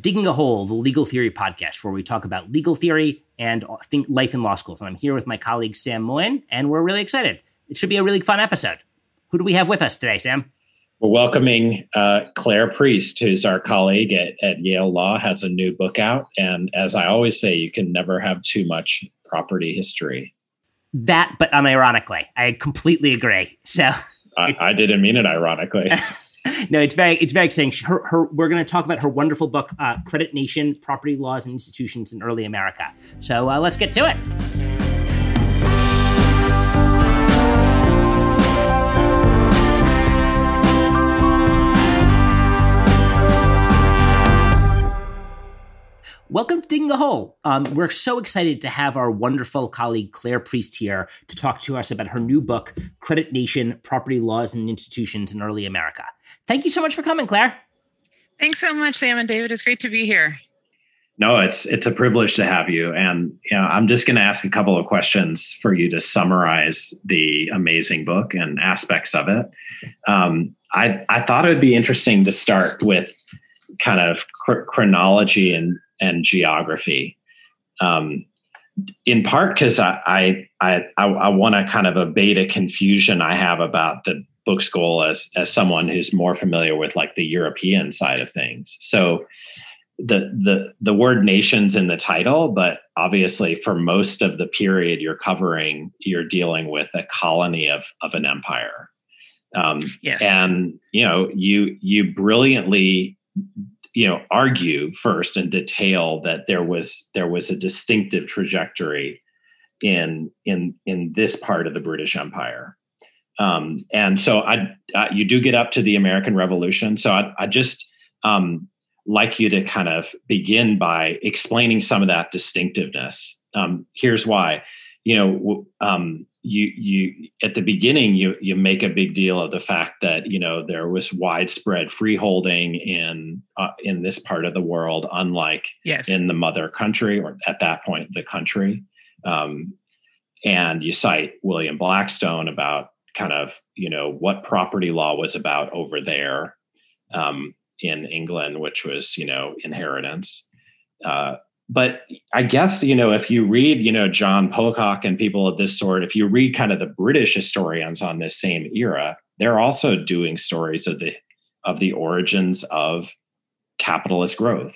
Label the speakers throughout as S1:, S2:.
S1: Digging a Hole, the legal theory podcast, where we talk about legal theory and think life in law schools. And I'm here with my colleague Sam Moyn, and we're really excited. It should be a really fun episode. Who do we have with us today, Sam?
S2: We're welcoming uh, Claire Priest, who's our colleague at, at Yale Law, has a new book out. And as I always say, you can never have too much property history.
S1: That, but unironically, I completely agree. So
S2: I, I didn't mean it ironically.
S1: no, it's very it's very exciting. Her, her, we're going to talk about her wonderful book, uh, Credit Nation: Property Laws and Institutions in Early America. So uh, let's get to it. Welcome to Digging a Hole. Um, we're so excited to have our wonderful colleague Claire Priest here to talk to us about her new book, Credit Nation Property Laws and Institutions in Early America. Thank you so much for coming, Claire.
S3: Thanks so much, Sam and David. It's great to be here.
S2: No, it's it's a privilege to have you. And you know, I'm just going to ask a couple of questions for you to summarize the amazing book and aspects of it. Um, I I thought it would be interesting to start with kind of cr- chronology and and geography. Um, in part because I I I, I want to kind of abate a confusion I have about the book school as as someone who's more familiar with like the European side of things. So the the the word nations in the title, but obviously for most of the period you're covering, you're dealing with a colony of of an empire.
S3: Um, yes.
S2: And you know you you brilliantly you know argue first in detail that there was there was a distinctive trajectory in in in this part of the British Empire. Um, and so I, you do get up to the American Revolution. So I, I just um, like you to kind of begin by explaining some of that distinctiveness. Um, here's why. You know, um, you you at the beginning you you make a big deal of the fact that you know there was widespread freeholding in uh, in this part of the world unlike
S3: yes.
S2: in the mother country or at that point the country um, and you cite william blackstone about kind of you know what property law was about over there um, in england which was you know inheritance uh, but I guess you know if you read you know John Pocock and people of this sort, if you read kind of the British historians on this same era, they're also doing stories of the of the origins of capitalist growth,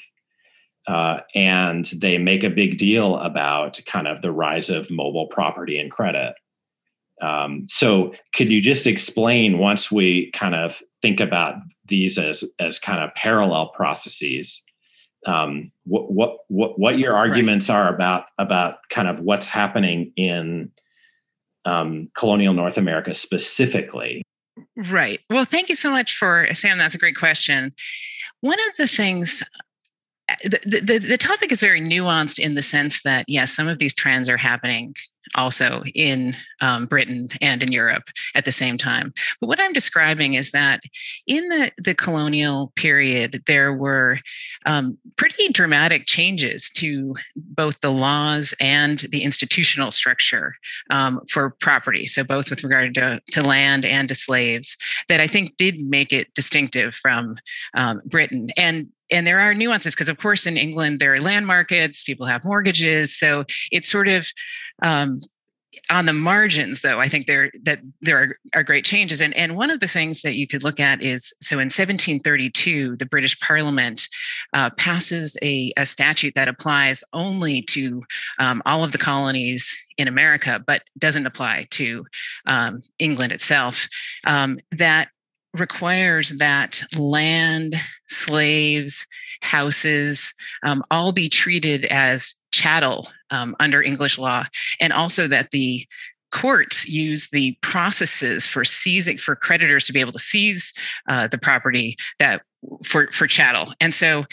S2: uh, and they make a big deal about kind of the rise of mobile property and credit. Um, so, could you just explain once we kind of think about these as as kind of parallel processes? um, what what what what your arguments right. are about about kind of what's happening in um, colonial North America specifically.
S3: Right. Well, thank you so much for Sam. That's a great question. One of the things. The, the, topic is very nuanced in the sense that yes some of these trends are happening also in um, Britain and in Europe at the same time. But what I'm describing is that in the, the colonial period, there were um, pretty dramatic changes to both the laws and the institutional structure um, for property. So, both with regard to, to land and to slaves, that I think did make it distinctive from um, Britain. And and there are nuances because of course in england there are land markets people have mortgages so it's sort of um, on the margins though i think there that there are, are, great changes and, and one of the things that you could look at is so in 1732 the british parliament uh, passes a, a, statute that applies only to um, all of the colonies in america but doesn't apply to um, england itself um, that requires that land slaves houses um, all be treated as chattel um, under English law, and also that the courts use the processes for seizing for creditors to be able to seize uh, the property that for for chattel. And so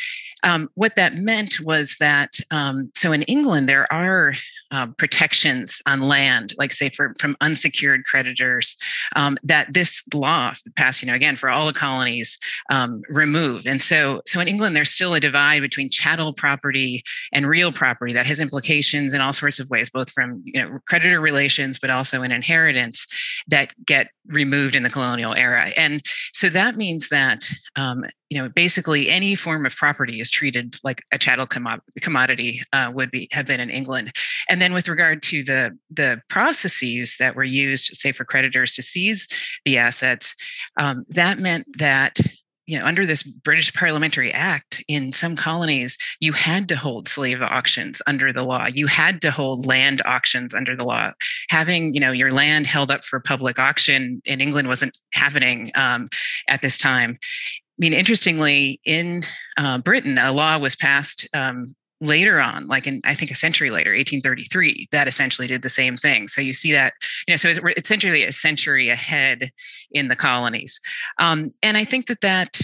S3: um, what that meant was that um, so in england there are um, protections on land like say for from unsecured creditors um, that this law passed you know again for all the colonies um, remove and so so in england there's still a divide between chattel property and real property that has implications in all sorts of ways both from you know creditor relations but also in inheritance that get removed in the colonial era. And so that means that, um, you know, basically any form of property is treated like a chattel commodity uh, would be have been in England. And then with regard to the the processes that were used, say for creditors to seize the assets, um, that meant that you know, under this British Parliamentary Act in some colonies, you had to hold slave auctions under the law. You had to hold land auctions under the law. Having, you know, your land held up for public auction in England wasn't happening um, at this time. I mean, interestingly, in uh, Britain, a law was passed um, later on, like in I think a century later, 1833, that essentially did the same thing. So you see that, you know, so it's essentially a century ahead in the colonies, um, and I think that that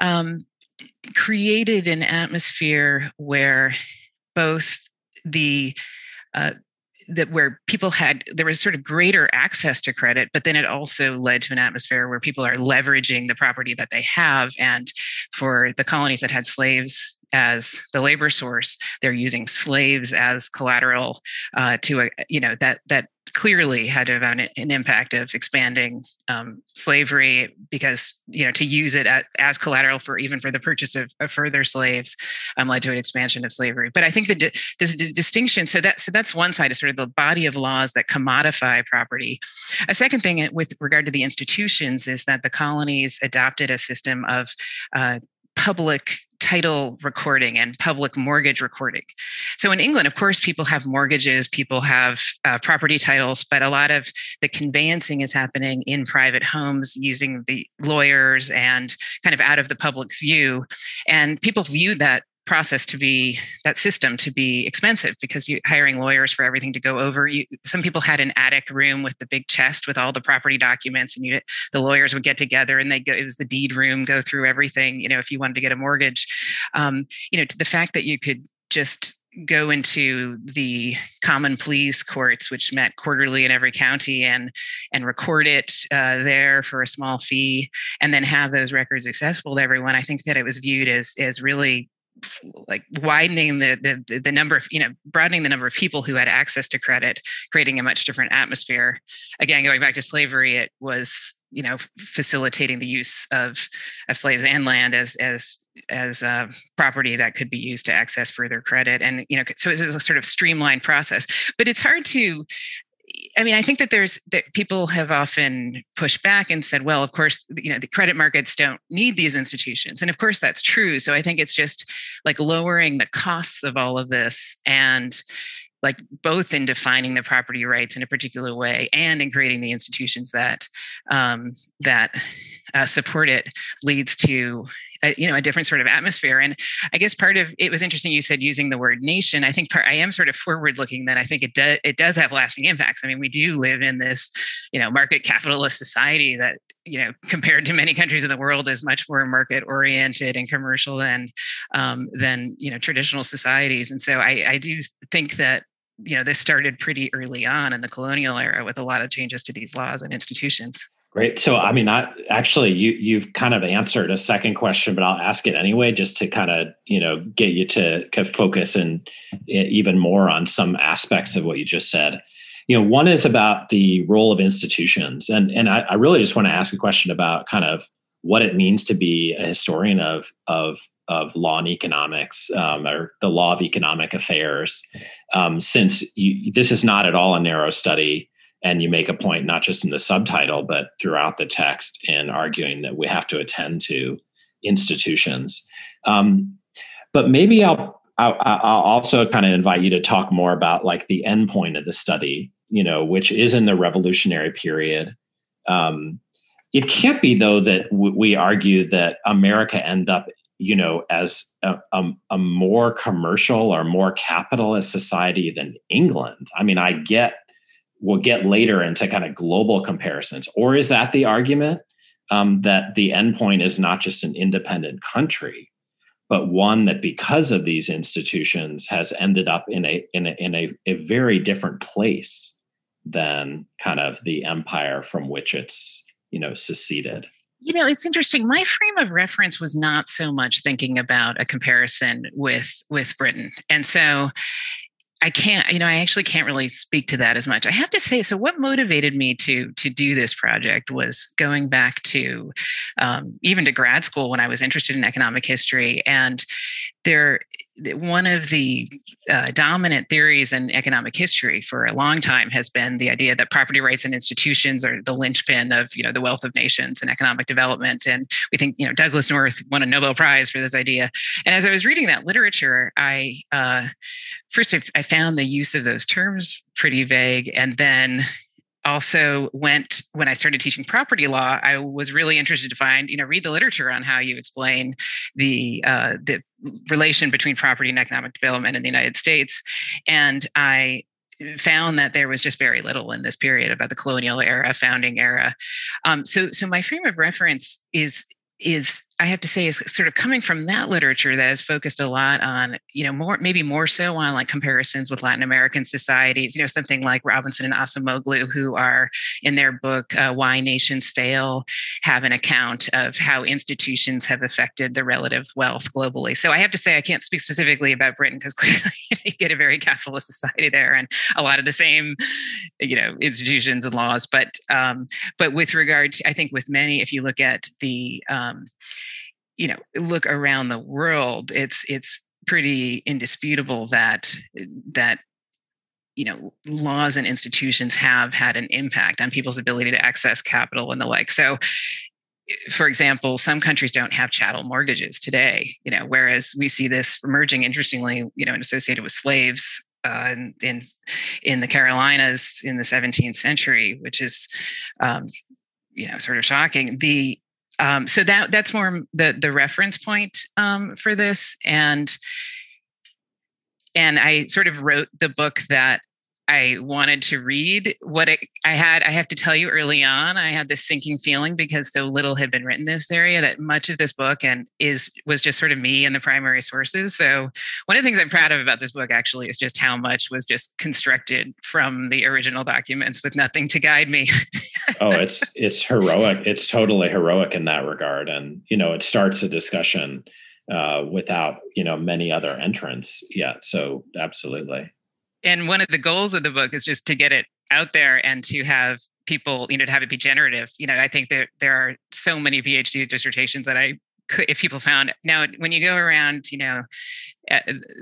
S3: um, created an atmosphere where both the uh, that where people had there was sort of greater access to credit but then it also led to an atmosphere where people are leveraging the property that they have and for the colonies that had slaves as the labor source. They're using slaves as collateral uh, to a you know that that clearly had to have an, an impact of expanding um, slavery because you know to use it at, as collateral for even for the purchase of, of further slaves um, led to an expansion of slavery. But i think that this distinction so that so that's one side of sort of the body of laws that commodify property. A second thing with regard to the institutions is that the colonies adopted a system of uh, public title recording and public mortgage recording. So in England, of course, people have mortgages, people have uh, property titles, but a lot of the conveyancing is happening in private homes using the lawyers and kind of out of the public view. And people view that process to be that system to be expensive because you hiring lawyers for everything to go over you some people had an attic room with the big chest with all the property documents and you the lawyers would get together and they go it was the deed room go through everything you know if you wanted to get a mortgage. Um, you know to the fact that you could just go into the common pleas courts which met quarterly in every county and and record it uh, there for a small fee and then have those records accessible to everyone i think that it was viewed as as really like widening the, the the number of you know broadening the number of people who had access to credit creating a much different atmosphere. Again going back to slavery it was you know facilitating the use of of slaves and land as as as a property that could be used to access further credit and you know so it was a sort of streamlined process. But it's hard to I mean, I think that there's that people have often pushed back and said, well, of course, you know, the credit markets don't need these institutions. And of course that's true. So I think it's just like lowering the costs of all of this and like both in defining the property rights in a particular way and in creating the institutions that um, that uh, support it leads to a, you know a different sort of atmosphere. And i guess part of it was interesting you said using the word nation. I think part i am sort of forward looking that i think it does it does have lasting impacts. I mean we do live in this you know market capitalist society that you know compared to many countries in the world is much more market oriented and commercial than um, than you know traditional societies. And so I, I do think that you know this started pretty early on in the colonial era with a lot of changes to these laws and institutions
S2: great so i mean I, actually you you've kind of answered a second question but i'll ask it anyway just to kind of you know get you to kind of focus and even more on some aspects of what you just said. You know one is about the role of institutions and and i, I really just want to ask a question about kind of what it means to be a historian of of of law and economics um, or the law of economic affairs. Um, since you, this is not at all a narrow study and you make a point not just in the subtitle but throughout the text in arguing that we have to attend to institutions um, but maybe I'll, I'll, I'll also kind of invite you to talk more about like the end point of the study you know which is in the revolutionary period um, it can't be though that w- we argue that america end up you know, as a, a, a, more commercial or more capitalist society than England. I mean, I get, we'll get later into kind of global comparisons. Or is that the argument um, that the endpoint is not just an independent country, but one that because of these institutions has ended up in a in a in a, a very different place than kind of the empire from which it's you know seceded?
S3: You know it's interesting. My frame of reference was not so much thinking about a comparison with with britain. And so I can't, you know, I actually can't really speak to that as much. I have to say, so what motivated me to to do this project was going back to um, even to grad school when I was interested in economic history, and there one of the uh, dominant theories in economic history for a long time has been the idea that property rights and institutions are the linchpin of you know the wealth of nations and economic development. And we think you know douglass north won a nobel prize for this idea. And as i was reading that literature i uh, first I found the use of those terms pretty vague. And then also went when I started teaching property law. I was really interested to find, you know, read the literature on how you explain the uh, the relation between property and economic development in the United States, and I found that there was just very little in this period about the colonial era, founding era. Um, so, so my frame of reference is is I have to say is sort of coming from that literature that has focused a lot on, you know, more maybe more so on like comparisons with Latin American societies, you know, something like Robinson and Acemoglu, who are in their book uh, Why Nations Fail, have an account of how institutions have affected the relative wealth globally. So I have to say I can't speak specifically about Britain because clearly you get a very capitalist society there and a lot of the same, you know, institutions and laws. But um, but with regard to, I think with many, if you look at the um, you know look around the world it's it's pretty indisputable that that you know laws and institutions have had an impact on people's ability to access capital and the like so for example some countries don't have chattel mortgages today you know whereas we see this emerging interestingly you know and associated with slaves uh, in, in, in the Carolinas in the 17th century, which is um, you know sort of shocking. The um, so that that's more the the reference point um, for this. And and i sort of wrote the book that I wanted to read. What it, I had, I have to tell you early on, I had this sinking feeling because so little had been written in this area that much of this book and is was just sort of me and the primary sources. So one of the things I'm proud of about this book actually is just how much was just constructed from the original documents with nothing to guide me.
S2: oh, it's it's heroic. It's totally heroic in that regard, and you know, it starts a discussion uh, without you know many other entrants yet. So absolutely
S3: and one of the goals of the book is just to get it out there and to have people you know to have it be generative. You know i think that there are so many phd dissertations that i could if people found now when you go around you know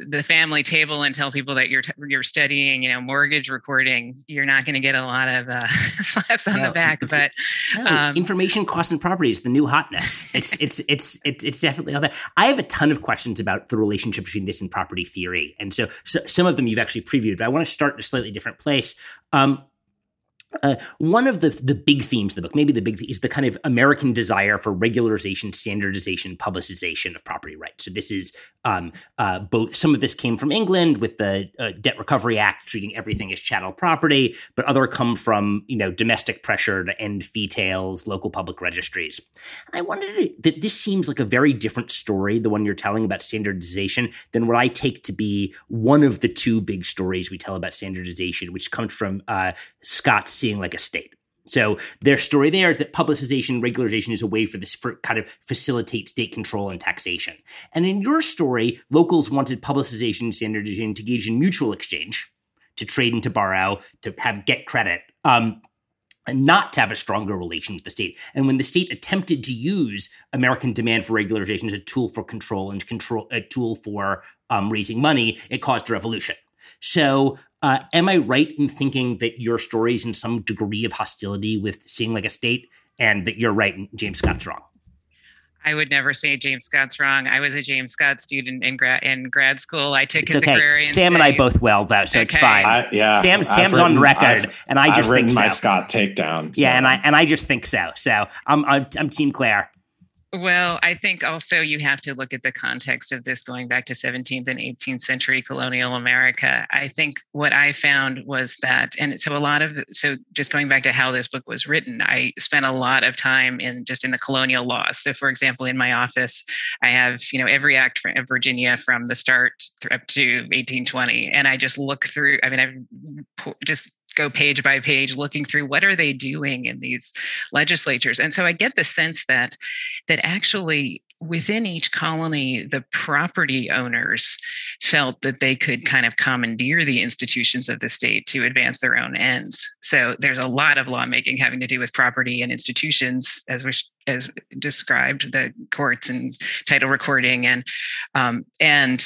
S3: the family table and tell people that you're you're studying you know mortgage recording you're not going to get a lot of uh, slaps on no, the back but
S1: no, um, information costs and property is the new hotness. It's it's it's it's, it's definitely all that. I have a ton of questions about the relationship between this and property theory and so, so some of them you've actually previewed but i want to start in a slightly different place. Um, uh, one of the the big themes of the book, maybe the big is the kind of American desire for regularization, standardization, publicization of property rights. So this is um, uh, both. Some of this came from England with the uh, Debt Recovery Act, treating everything as chattel property, but other come from you know domestic pressure to end fee tails, local public registries. I wondered that this seems like a very different story, the one you're telling about standardization, than what I take to be one of the two big stories we tell about standardization, which comes from uh, Scott's seeing like a state. So their story there is that publicization, regularization is a way for this for kind of facilitate state control and taxation. And in your story, locals wanted publicization, standardization to engage in mutual exchange, to trade and to borrow, to have get credit. Um, and not to have a stronger relation with the state. And when the state attempted to use American demand for regularization as a tool for control and control a tool for um, raising money, it caused a revolution. So uh, am I right in thinking that your story is in some degree of hostility with seeing like a state, and that you're right and James Scott's wrong?
S3: I would never say James Scott's wrong. I was a James Scott student in grad in grad school. I took it's his okay. agrarian.
S1: Sam
S3: studies.
S1: and I both well though, so okay. it's fine. I,
S2: yeah,
S1: Sam Sam's written, on record,
S2: I've,
S1: and I just
S2: I've
S1: think
S2: my
S1: so.
S2: Scott takedown.
S1: So. Yeah, and I and I just think so. So I'm I'm, I'm Team Claire.
S3: Well, I think also you have to look at the context of this going back to 17th and 18th century colonial America. I think what I found was that, and so a lot of, so just going back to how this book was written, I spent a lot of time in just in the colonial laws. So, for example, in my office, I have, you know, every act of Virginia from the start up to 1820. And I just look through, I mean, I've mm, just go page by page looking through what are they doing in these legislatures and so i get the sense that that actually within each colony, the property owners felt that they could kind of commandeer the institutions of the state to advance their own ends. So there's a lot of lawmaking having to do with property and institutions, as was as described, the courts and title recording, and um, and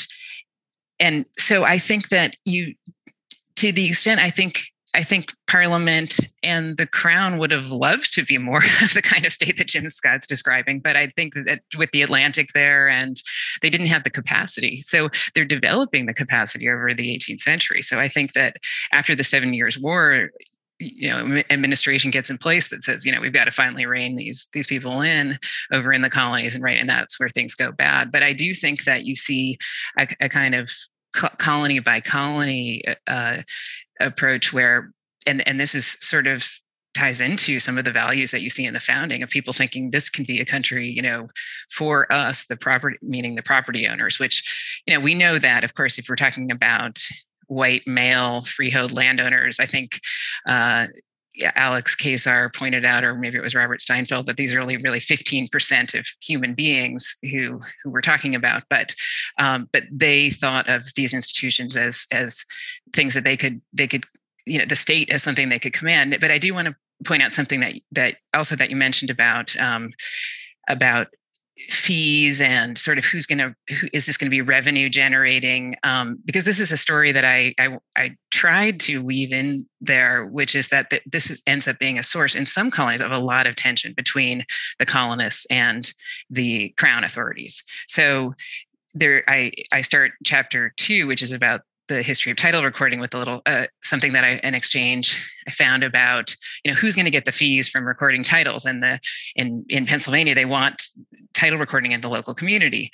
S3: and so I think that you, to the extent I think I think Parliament and the Crown would have loved to be more of the kind of state that Jim Scott's describing. But I think that with the Atlantic there, and they didn't have the capacity. So they're developing the capacity over the 18th century. So I think that after the Seven Years' War, you know administration gets in place that says you know we've got to finally rein these these people in over in the colonies and right and that's where things go bad but i do think that you see a, a kind of colony by colony uh, approach where and and this is sort of ties into some of the values that you see in the founding of people thinking this can be a country you know for us the property meaning the property owners which you know we know that of course if we're talking about white male freehold landowners i think uh, Alex Keyssar pointed out, or maybe it was Robert Steinfeld, that these are only really 15% of human beings who who we're talking about. But um, but they thought of these institutions as as things that they could they could you know the state as something they could command. But I do want to point out something that that also that you mentioned about um, about fees and sort of who's going to who is this going to be revenue generating um, because this is a story that I, I, I tried to weave in there which is that this is, ends up being a source in some colonies of a lot of tension between the colonists and the crown authorities. So there i i start chapter two which is about the history of title recording with a little uh, something that I an exchange I found about you know who's going to get the fees from recording titles and the in in Pennsylvania they want title recording in the local community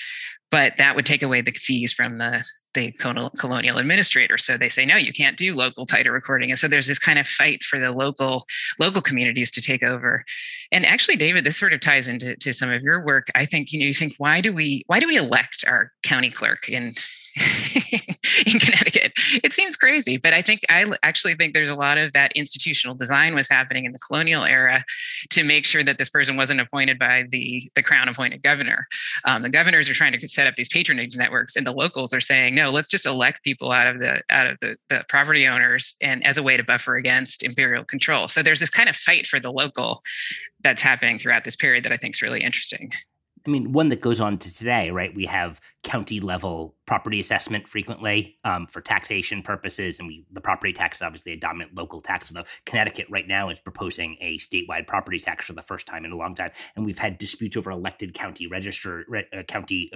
S3: but that would take away the fees from the the colonial administrator. So they say no you can't do local title recording. And so there's this kind of fight for the local local communities to take over. And actually david this sort of ties into to some of your work. I think you know you think why do we why do we elect our county clerk? In in Connecticut. It seems crazy, but I think I actually think there's a lot of that institutional design was happening in the colonial era to make sure that this person wasn't appointed by the the crown appointed governor. Um, the governors are trying to set up these patronage networks, and the locals are saying, no, let's just elect people out of the out of the, the property owners and as a way to buffer against imperial control. So there's this kind of fight for the local that's happening throughout this period that I think is really interesting.
S1: I mean, one that goes on to today, right? We have county level property assessment frequently um, for taxation purposes, and we the property tax is obviously a dominant local tax. Although Connecticut right now is proposing a statewide property tax for the first time in a long time, and we've had disputes over elected county register, re, uh, county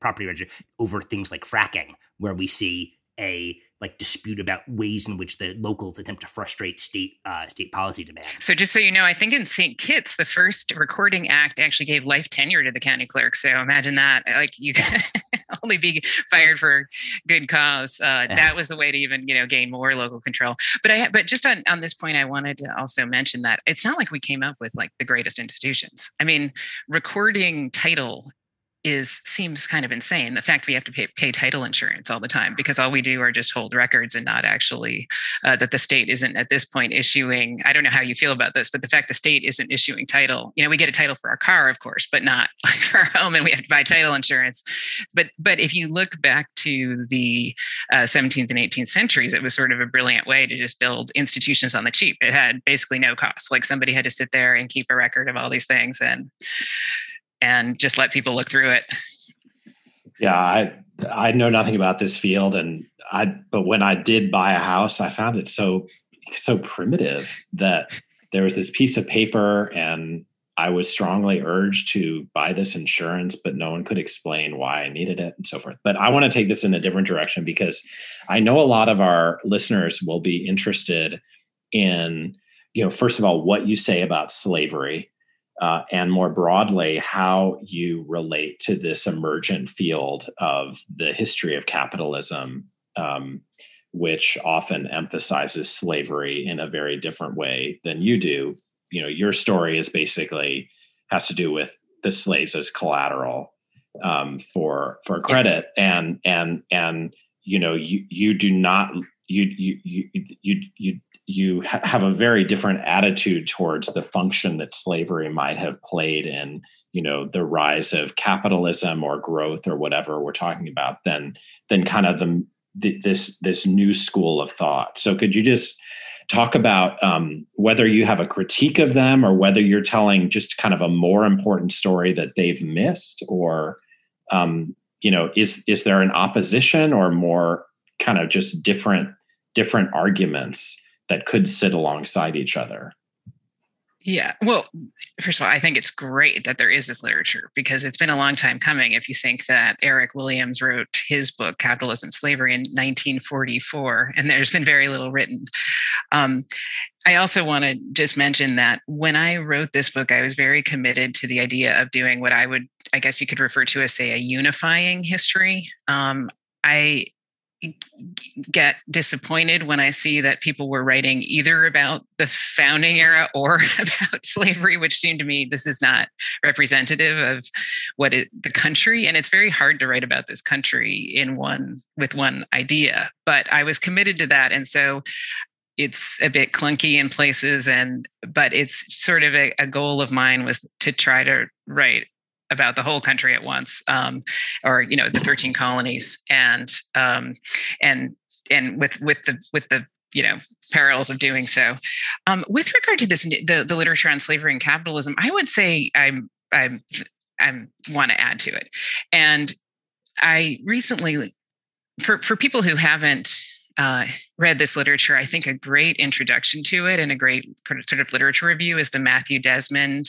S1: property register over things like fracking, where we see a like dispute about ways in which the locals attempt to frustrate state uh, state policy demands.
S3: So just so you know, I think in St. Kitts, the first recording act actually gave life tenure to the county clerk. So imagine that, like you can only be fired for good cause. Uh, that was the way to even you know gain more local control. But I but just on on this point, I wanted to also mention that it's not like we came up with like the greatest institutions. I mean, recording title is seems kind of insane. The fact we have to pay, pay, title insurance all the time because all we do are just hold records and not actually uh, that the state isn't at this point issuing. I don't know how you feel about this, but the fact the state isn't issuing title. You know, we get a title for our car, of course, but not like for our home, and we have to buy title insurance. But but if you look back to the uh, 17th and 18th centuries, it was sort of a brilliant way to just build institutions on the cheap. It had basically no cost. Like somebody had to sit there and keep a record of all these things and and just let people look through it.
S2: Yeah, I I know nothing about this field, and I but when I did buy a house, I found it so so primitive that there was this piece of paper and I was strongly urged to buy this insurance, but no one could explain why I needed it and so forth. But I want to take this in a different direction because I know a lot of our listeners will be interested in, you know, first of all, what you say about slavery uh, and more broadly, how you relate to this emergent field of the history of capitalism, um, which often emphasizes slavery in a very different way than you do. You know, your story is basically has to do with the slaves as collateral um, for for credit, yes. and and and you know, you you do not you you you you you you ha- have a very different attitude towards the function that slavery might have played in you know the rise of capitalism or growth or whatever we're talking about than than kind of the, the this this new school of thought. So could you just talk about um, whether you have a critique of them or whether you're telling just kind of a more important story that they've missed? Or um, you know is is there an opposition or more kind of just different different arguments that could sit alongside each other
S3: yeah. Well, first of all, I think it's great that there is this literature because it's been a long time coming. If you think that Eric Williams wrote his book, Capitalism and Slavery, in 1944, and there's been very little written. Um, I also want to just mention that when I wrote this book, I was very committed to the idea of doing what I would, I guess you could refer to as, say, a unifying history. Um, I get disappointed when I see that people were writing either about the founding era or about slavery, which seemed to me this is not representative of what it, the country. And it's very hard to write about this country in one with one idea. But I was committed to that, and so it's a bit clunky in places and but it's sort of a, a goal of mine was to try to write about the whole country at once, um, or you know the 13 colonies, and um, and and with with the with the you know perils of doing so. Um, with regard to this, the the literature on slavery and capitalism, I would say I'm I'm I want to add to it, and I recently for for people who haven't uh, read this literature, I think a great introduction to it and a great sort of literature review is the Matthew Desmond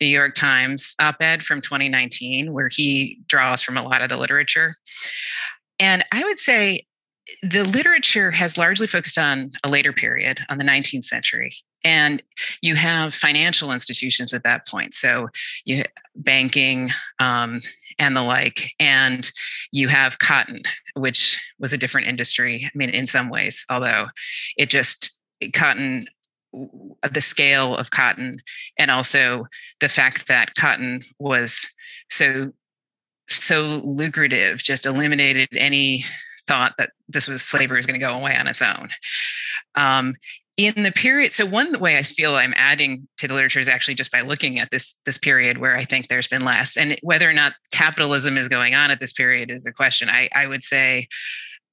S3: New York Times op ed from 2019, where he draws from a lot of the literature. And I would say the literature has largely focused on a later period, on the 19th century. And you have financial institutions at that point. So you banking, um, and the like. And you have cotton, which was a different industry. I mean, in some ways, although it just cotton the scale of cotton and also the fact that cotton was so so lucrative just eliminated any thought that this was slavery was going to go away on its own um, in the period so one way i feel i'm adding to the literature is actually just by looking at this this period where i think there's been less and whether or not capitalism is going on at this period is a question. I, I would say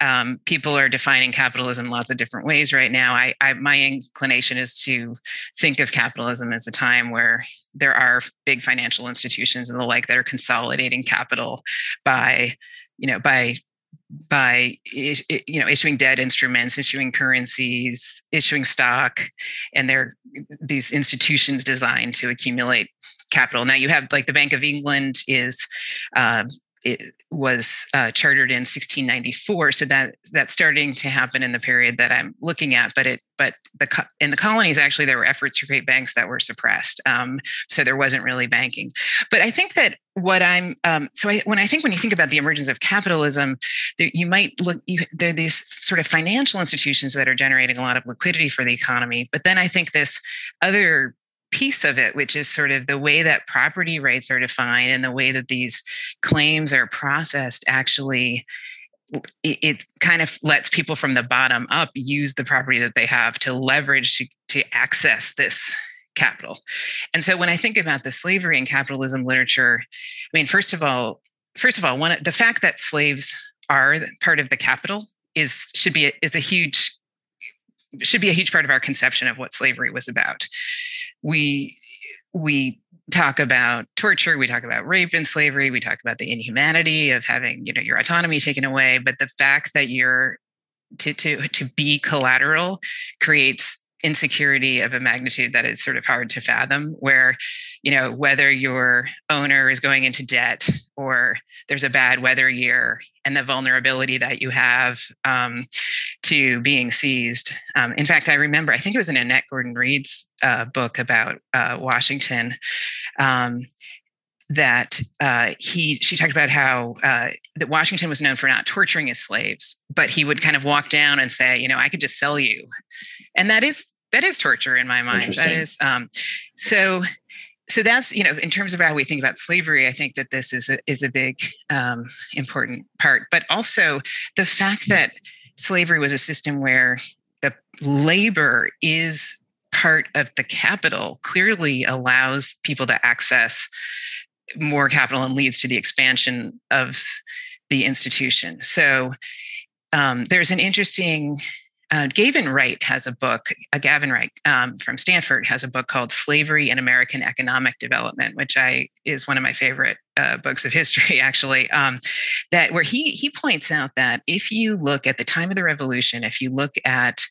S3: um, people are defining capitalism lots of different ways right now. I, I my inclination is to think of capitalism as a time where there are big financial institutions and the like that are consolidating capital by you know by by you know issuing debt instruments issuing currencies issuing stock and they're these institutions designed to accumulate capital. Now you have like the bank of england is uh, it was uh, chartered in 1694 so that that's starting to happen in the period that i'm looking at but it but the in the colonies actually there were efforts to create banks that were suppressed um, so there wasn't really banking. But i think that what i'm um, so I, when i think when you think about the emergence of capitalism there, you might look you, there are these sort of financial institutions that are generating a lot of liquidity for the economy but then i think this other piece of it, which is sort of the way that property rights are defined and the way that these claims are processed actually it, kind of lets people from the bottom up use the property that they have to leverage to, to access this capital. And so when I think about the slavery and capitalism literature, I mean, first of all, first of all, one the fact that slaves are part of the capital is should be a, is a huge should be a huge part of our conception of what slavery was about we we talk about torture we talk about rape and slavery we talk about the inhumanity of having you know your autonomy taken away but the fact that you're to to to be collateral creates insecurity of a magnitude that is sort of hard to fathom where you know whether your owner is going into debt or there's a bad weather year and the vulnerability that you have um, to being seized um, in fact i remember i think it was in annette gordon reed's uh, book about uh, washington um, that uh, he she talked about how uh, that Washington was known for not torturing his slaves, but he would kind of walk down and say, you know, I could just sell you, and that is that is torture in my mind. That is um, so. So that's you know in terms of how we think about slavery, I think that this is a is a big um, important part, but also the fact that slavery was a system where the labor is part of the capital clearly allows people to access more capital and leads to the expansion of the institution. So um, there's an interesting uh, Gavin Wright has a book, uh, Gavin Wright um, from Stanford has a book called Slavery and American Economic Development, which I is one of my favorite uh, books of history, actually. Um, that where he he points out that if you look at the time of the Revolution, if you look at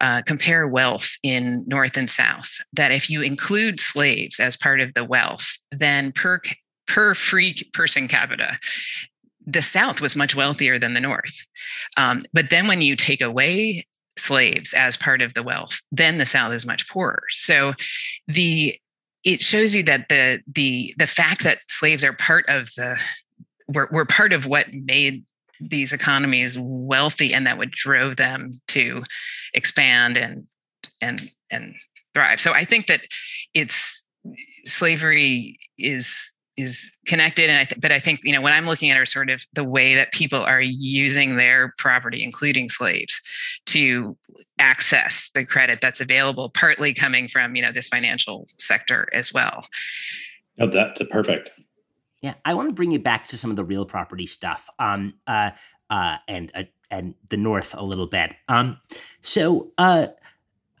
S3: uh, compare wealth in North and South, that if you include slaves as part of the wealth, then per per free person capita, the South was much wealthier than the North. Um, but then when you take away slaves as part of the wealth, then the South is much poorer. So the it shows you that the the the fact that slaves are part of the were, were part of what made these economies wealthy and that what drove them to expand and and and thrive. So I think that it's slavery is is connected and I th- but I think you know when I'm looking at are sort of the way that people are using their property including slaves to access the credit that's available partly coming from you know this financial sector as well.
S2: Oh that perfect.
S1: Yeah, I want to bring you back to some of the real property stuff. Um uh uh and uh, and the north a little bit. Um so uh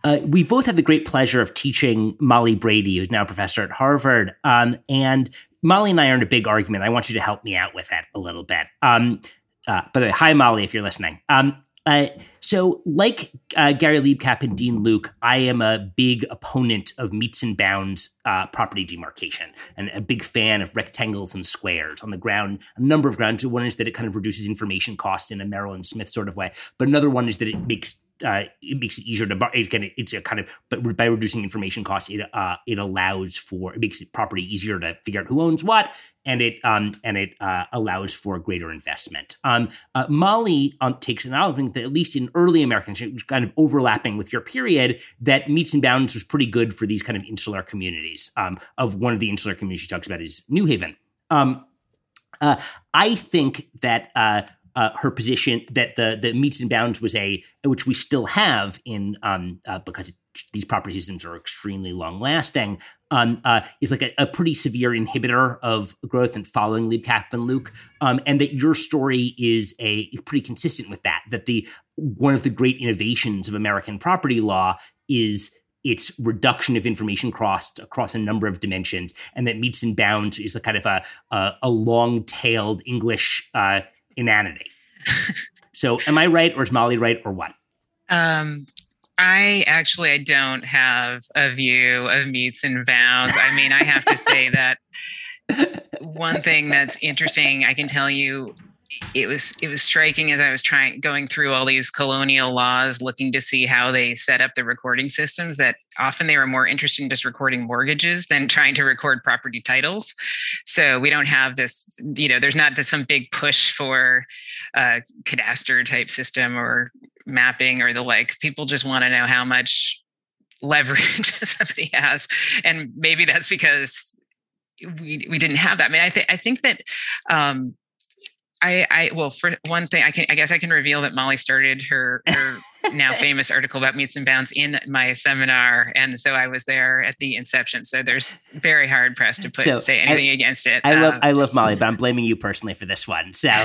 S1: uh, we both have the great pleasure of teaching Molly Brady, who's now a professor at Harvard. Um, and Molly and I are in a big argument. I want you to help me out with it a little bit. Um, uh, by the way, hi, Molly, if you're listening. Um, uh, so, like uh, Gary Libecap and Dean Lueck, I am a big opponent of metes and bounds uh, property demarcation and a big fan of rectangles and squares on the ground. A number of grounds. One is that it kind of reduces information cost in a Merrill and Smith sort of way, but another one is that it makes uh, it makes it easier to it can it's a kind of but by reducing information costs it uh, it allows for it makes it property easier to figure out who owns what and it um and it uh, allows for greater investment. Um, uh, Molly um, takes an argument that at least in early American history, kind of overlapping with your period, that metes and bounds was pretty good for these kind of insular communities. Um, of one of the insular communities she talks about is New Haven. Um, uh, I think that uh, her position that the the metes and bounds was a which we still have in um, uh, because these property systems are extremely long lasting um, uh, is like a, a, pretty severe inhibitor of growth and following Libecap and Lueck um, and that your story is a pretty consistent with that that the one of the great innovations of American property law is its reduction of information costs across a number of dimensions, and that metes and bounds is a kind of a a, a long-tailed English uh, inanity. so, am I right, or is Molly right, or what? Um,
S3: I actually I don't have a view of metes and bounds. I mean, I have to say that one thing that's interesting, I can tell you it was it was striking as I was trying going through all these colonial laws, looking to see how they set up the recording systems. That often they were more interested in just recording mortgages than trying to record property titles. So we don't have this, you know, there's not this some big push for a cadastre type system or mapping or the like. People just want to know how much leverage somebody has, and maybe that's because we we didn't have that. I mean, I think I think that. Um, I, I well for one thing I can I guess I can reveal that Molly started her her now famous article about metes and bounds in my seminar and so I was there at the inception so there's very hard pressed to put so say anything
S1: I,
S3: against it.
S1: I um, love I love Molly but I'm blaming you personally for this one so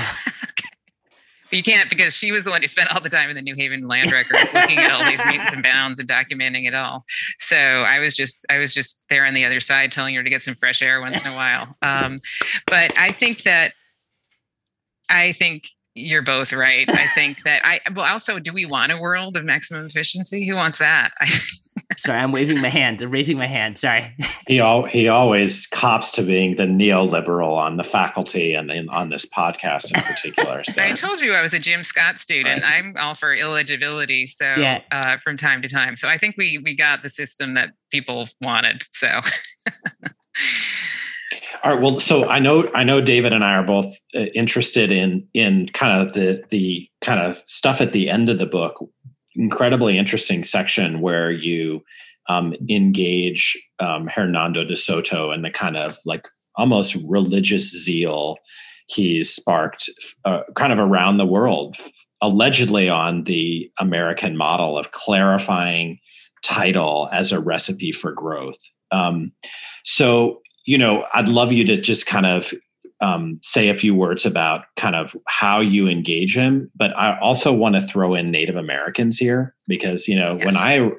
S3: you can't because she was the one who spent all the time in the New Haven land records looking at all these metes and bounds and documenting it all. So I was just I was just there on the other side telling her to get some fresh air once in a while. Um, but I think that I think you're both right. I think that I well also do we want a world of maximum efficiency? Who wants that?
S1: Sorry, I'm waving my hand, I'm raising my hand. Sorry.
S2: he all he always cops to being the neoliberal on the faculty and in, on this podcast in particular.
S3: So. I told you I was a Jim Scott student. Right. I'm all for eligibility, so yeah. uh, from time to time. So I think we we got the system that people wanted. So.
S2: All right. Well, so I know I know David and I are both uh, interested in in kind of the the kind of stuff at the end of the book. Incredibly interesting section where you um, engage um, Hernando de Soto and the kind of like almost religious zeal he's sparked uh, kind of around the world allegedly on the American model of clarifying title as a recipe for growth. Um, so, you know, I'd love you to just kind of um, say a few words about kind of how you engage him, but I also want to throw in Native Americans here because you know yes. when I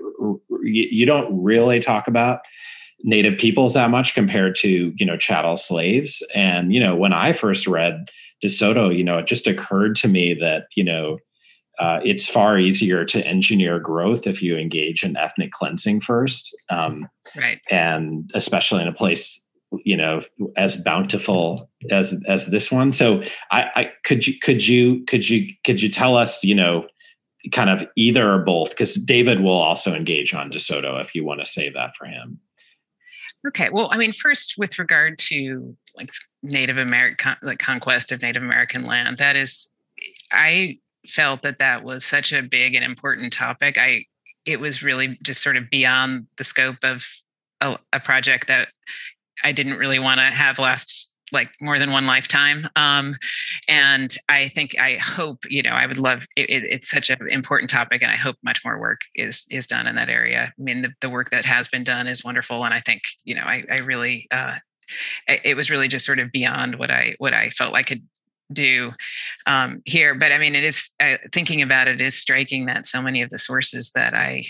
S2: you don't really talk about Native peoples that much compared to you know chattel slaves, and you know when I first read DeSoto, you know it just occurred to me that you know uh, it's far easier to engineer growth if you engage in ethnic cleansing first,
S3: um, right?
S2: And especially in a place you know as bountiful as as this one. So I, I could you could you could you could you tell us you know kind of either or both? Because david will also engage on desoto if you want to save that for him.
S3: Okay well i mean first with regard to like native american like conquest of native american land that is i felt that that was such a big and important topic. I it was really just sort of beyond the scope of a, a project that I didn't really want to have last like more than one lifetime um, and i think i hope you know i would love it, it, it's such an important topic and i hope much more work is is done in that area. I mean the, the work that has been done is wonderful and i think you know i, I really uh, it was really just sort of beyond what i what i felt i could do um, here but i mean it is uh, thinking about it is striking that so many of the sources that i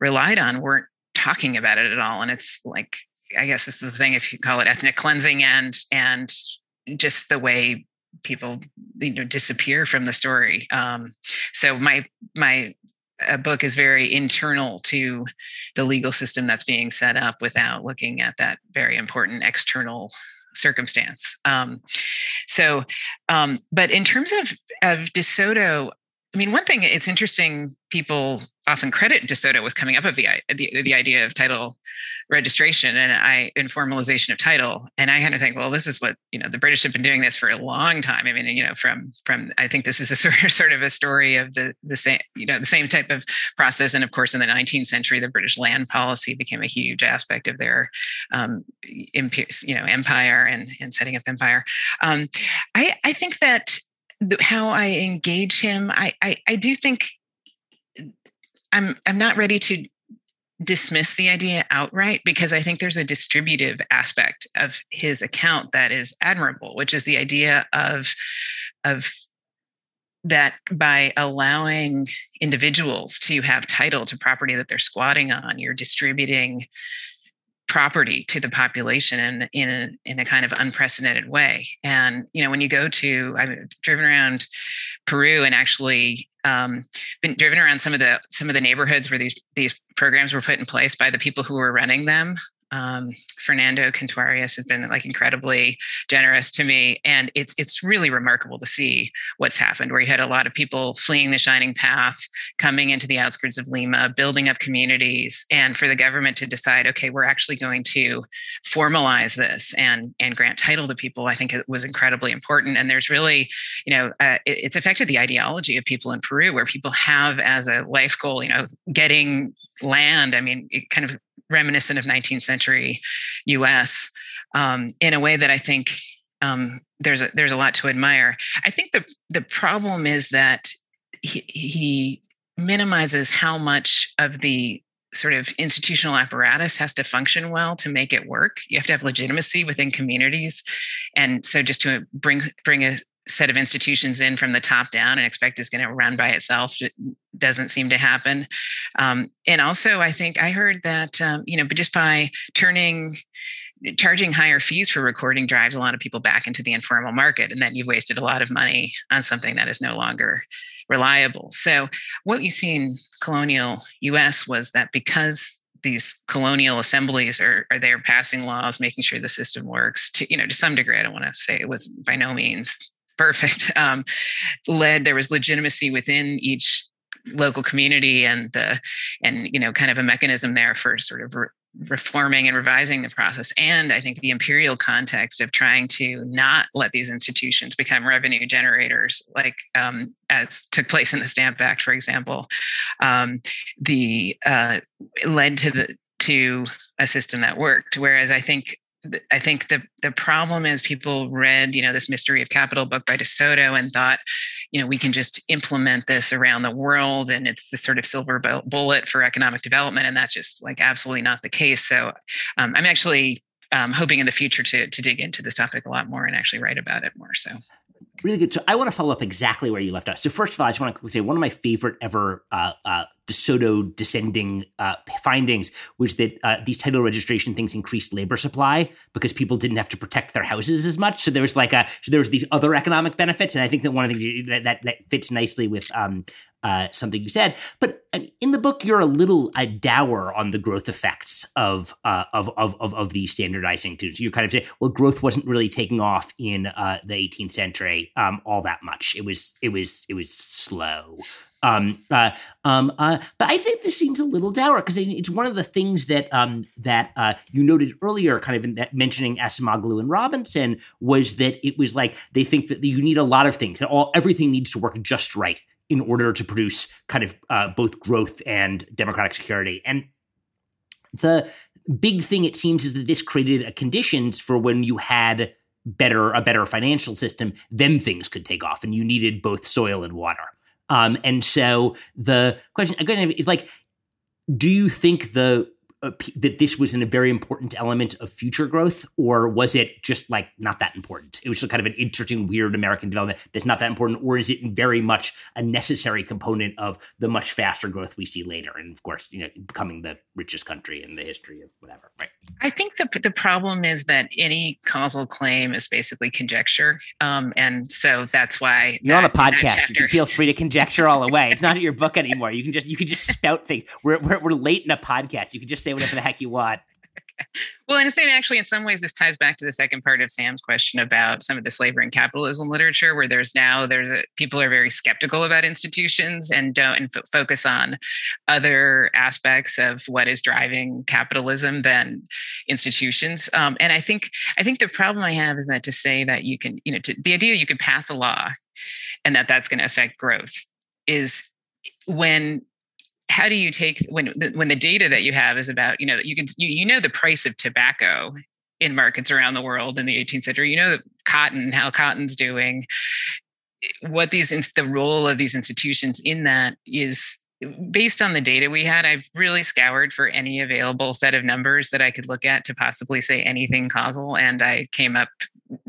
S3: relied on weren't talking about it at all and it's like I guess this is the thing if you call it ethnic cleansing and and just the way people you know disappear from the story. Um, so my my uh, book is very internal to the legal system that's being set up without looking at that very important external circumstance. Um, so, um, but in terms of of DeSoto, I mean, one thing it's interesting. People often credit DeSoto with coming up of the, the the idea of title registration and I in formalization of title. And I kind of think, well, this is what you know the British have been doing this for a long time. I mean, you know, from from I think this is a sort of sort of a story of the the same you know the same type of process. And of course, in the 19th century, the British land policy became a huge aspect of their um, you know empire and and setting up empire. Um, I I think that how I engage him, I, I, I do think I'm I'm not ready to dismiss the idea outright because I think there's a distributive aspect of his account that is admirable, which is the idea of of that by allowing individuals to have title to property that they're squatting on, you're distributing property to the population in in a, in a kind of unprecedented way. And you know, when you go to, I've driven around Peru and actually um, been driven around some of the some of the neighborhoods where these these programs were put in place by the people who were running them um, Fernando Cantuarias has been like incredibly generous to me, and it's it's really remarkable to see what's happened. Where you had a lot of people fleeing the shining path, coming into the outskirts of Lima, building up communities, and for the government to decide, okay, we're actually going to formalize this and and grant title to people. I think it was incredibly important. And there's really, you know, uh, it, it's affected the ideology of people in Peru, where people have as a life goal, you know, getting land. I mean, it kind of reminiscent of 19th century US um, in a way that I think um, there's a, there's a lot to admire. I think the the problem is that he, he minimizes how much of the sort of institutional apparatus has to function well to make it work. You have to have legitimacy within communities, and so just to bring bring a set of institutions in from the top down and expect it's going to run by itself it doesn't seem to happen. Um, and also i think i heard that um, you know but just by turning charging higher fees for recording drives a lot of people back into the informal market and then you've wasted a lot of money on something that is no longer reliable. So what you see in colonial us was that because these colonial assemblies are, are there passing laws making sure the system works to you know to some degree i don't want to say it was by no means perfect um, led there was legitimacy within each local community and the and you know kind of a mechanism there for sort of re- reforming and revising the process. And i think the imperial context of trying to not let these institutions become revenue generators like um, as took place in the stamp act for example um, the uh, led to the to a system that worked. Whereas i think I think the the problem is people read, you know, this Mystery of Capital book by DeSoto and thought, you know, we can just implement this around the world and it's the sort of silver bullet for economic development, and that's just like absolutely not the case. So um, I'm actually um, hoping in the future to to dig into this topic a lot more and actually write about it more. So
S1: really good. So I want to follow up exactly where you left off. So first of all, I just want to quickly say one of my favorite ever uh, uh, DeSoto descending uh, findings was that uh, these title registration things increased labor supply because people didn't have to protect their houses as much. So there was like a so there was these other economic benefits, and I think that one of the things that that, that fits nicely with um, uh, something you said. But uh, in the book, you're a little uh, dour on the growth effects of, uh, of, of of of these standardizing tools. You kind of say, well, growth wasn't really taking off in uh, the 18th century um, all that much. It was it was it was slow. Um, uh, um, uh, but I think this seems a little dour because it's one of the things that um, that uh, you noted earlier, kind of in that mentioning Acemoglu and Robinson, was that it was like they think that you need a lot of things, that all everything needs to work just right in order to produce kind of uh, both growth and democratic security. And the big thing it seems is that this created a conditions for when you had better a better financial system, then things could take off, and you needed both soil and water. Um, and so the question again is like, do you think the that this was in a very important element of future growth, or was it just like not that important? It was just kind of an interesting, weird American development that's not that important, or is it very much a necessary component of the much faster growth we see later? And of course, you know, becoming the richest country in the history of whatever, right?
S3: I think the the problem is that any causal claim is basically conjecture, um, and so that's why
S1: you're that, on a podcast. You can feel free to conjecture all the way. It's not your book anymore. You can just you can just spout things. We're, we're we're late in a podcast. You can just say whatever the heck you want.
S3: Well, and same actually, in some ways, this ties back to the second part of Sam's question about some of the slavery and capitalism literature, where there's now there's a, people are very skeptical about institutions and don't and f- focus on other aspects of what is driving capitalism than institutions. Um, and I think I think the problem I have is that to say that you can, you know, to, the idea you could pass a law and that that's going to affect growth is when how do you take when when the data that you have is about you know you can you, you know the price of tobacco in markets around the world in the 18th century. You know the cotton how cotton's doing. What these the role of these institutions in that is based on the data we had i've really scoured for any available set of numbers that i could look at to possibly say anything causal and i came up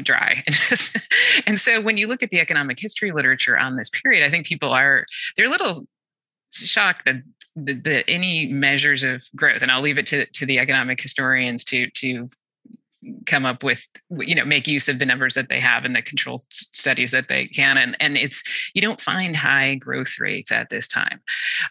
S3: dry. And so when you look at the economic history literature on this period i think people are they're a little shocked that, that, that any measures of growth, and I'll leave it to, to the economic historians to to come up with you know make use of the numbers that they have and the control studies that they can and and it's you don't find high growth rates at this time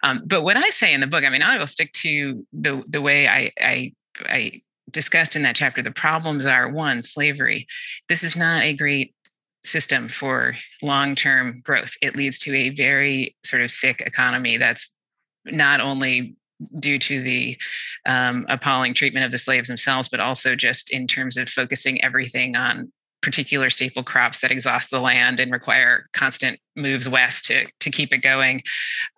S3: um, but what i say in the book i mean i will stick to the the way i i i discussed in that chapter the problems are one slavery this is not a great system for long term growth. It leads to a very sort of sick economy that's not only due to the um, appalling treatment of the slaves themselves, but also just in terms of focusing everything on particular staple crops that exhaust the land and require constant moves west to, to keep it going.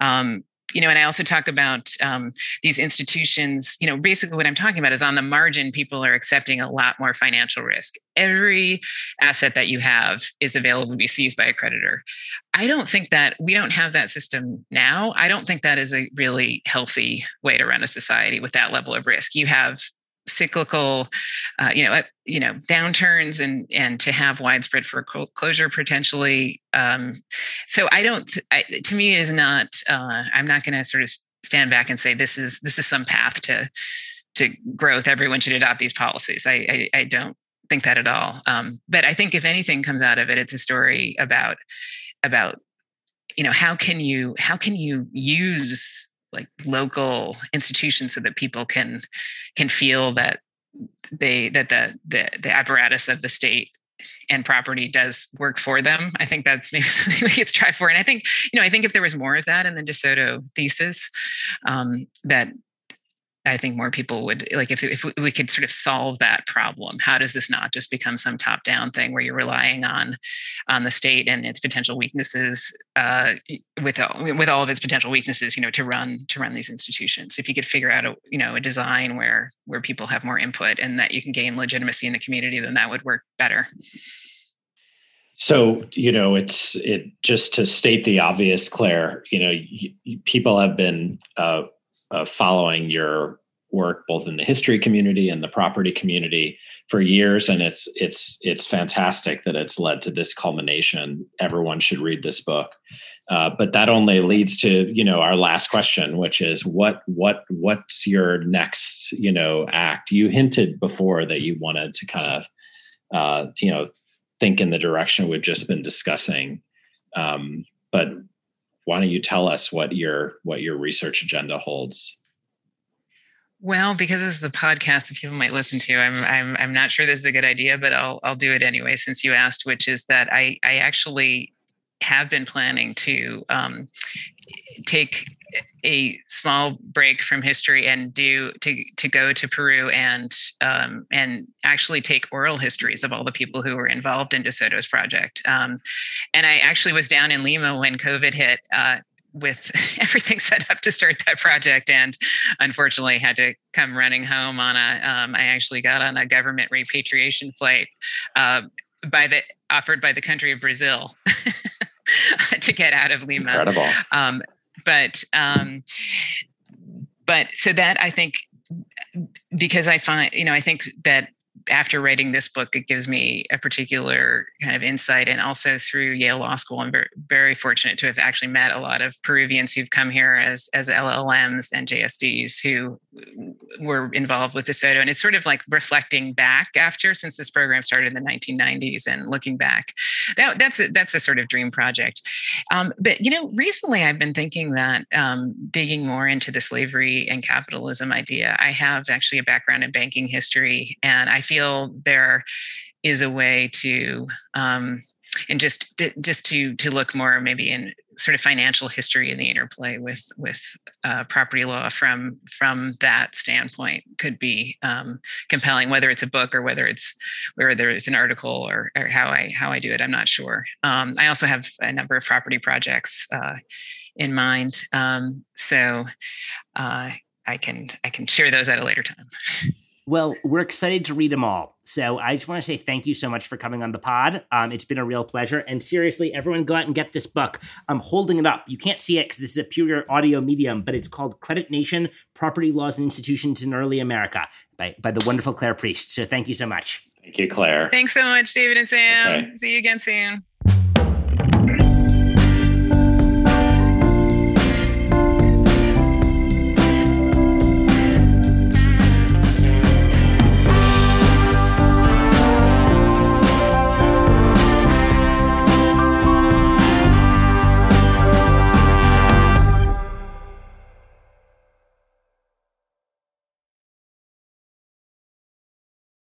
S3: Um, you know, and I also talk about um, these institutions. You know, basically what I'm talking about is on the margin, people are accepting a lot more financial risk. Every asset that you have is available to be seized by a creditor. I don't think that we don't have that system now. I don't think that is a really healthy way to run a society with that level of risk. You have cyclical, uh, you know, uh, you know, downturns and and to have widespread foreclosure potentially. Um, so I don't. I, to me, is not. Uh, I'm not going to sort of stand back and say this is this is some path to to growth. Everyone should adopt these policies. I I, I don't think that at all. Um, but I think if anything comes out of it, it's a story about about you know how can you how can you use like local institutions so that people can can feel that they that the the, the apparatus of the state and property does work for them. I think that's maybe something we could strive for. And I think, you know, I think if there was more of that in the DeSoto thesis, um, that I think more people would like if if we could sort of solve that problem. How does this not just become some top down thing where you're relying on on the state and its potential weaknesses uh, with all, with all of its potential weaknesses, you know, to run to run these institutions. If you could figure out a you know a design where where people have more input and that you can gain legitimacy in the community, then that would work better.
S2: So you know, it's it just to state the obvious, Claire. You know, y- people have been uh, uh, following your work both in the history community and the property community for years, and it's it's it's fantastic that it's led to this culmination. Everyone should read this book. Uh, but that only leads to you know our last question, which is what what what's your next you know act? You hinted before that you wanted to kind of uh, you know think in the direction we've just been discussing. Um, but why don't you tell us what your what your research agenda holds?
S3: Well, because this is the podcast that people might listen to, I'm I'm I'm not sure this is a good idea, but I'll I'll do it anyway since you asked, which is that I I actually have been planning to um, take a small break from history and do to to go to Peru and um, and actually take oral histories of all the people who were involved in DeSoto's project. Um, and I actually was down in Lima when COVID hit. Uh, with everything set up to start that project, and unfortunately had to come running home on a. Um, I actually got on a government repatriation flight uh, by the offered by the country of Brazil to get out of Lima.
S2: Incredible.
S3: But um, but so that I think because I find you know I think that after writing this book, it gives me a particular kind of insight. And also through Yale Law School, I'm very, very fortunate to have actually met a lot of Peruvians who've come here as, as LLMs and JSDs who were involved with DeSoto. And it's sort of like reflecting back after, since this program started in the 1990s and looking back. That, that's, a, that's a sort of dream project. Um, but, you know, recently I've been thinking that um, digging more into the slavery and capitalism idea, I have actually a background in banking history and I feel feel there is a way to um, and just just to to look more maybe in sort of financial history and the interplay with with uh, property law from from that standpoint could be um, compelling whether it's a book or whether it's whether it's an article or, or how I how I do it I'm not sure um, I also have a number of property projects uh, in mind um, so uh, I can I can share those at a later time.
S1: Well, we're excited to read them all. So I just want to say thank you so much for coming on the pod. Um, it's been a real pleasure. And seriously, everyone go out and get this book. I'm holding it up. You can't see it because this is a pure audio medium, but it's called Credit Nation Property Laws and Institutions in Early America by, by the wonderful Claire Priest. So thank you so much.
S2: Thank you, Claire.
S3: Thanks so much, David and Sam. Okay. See you again soon.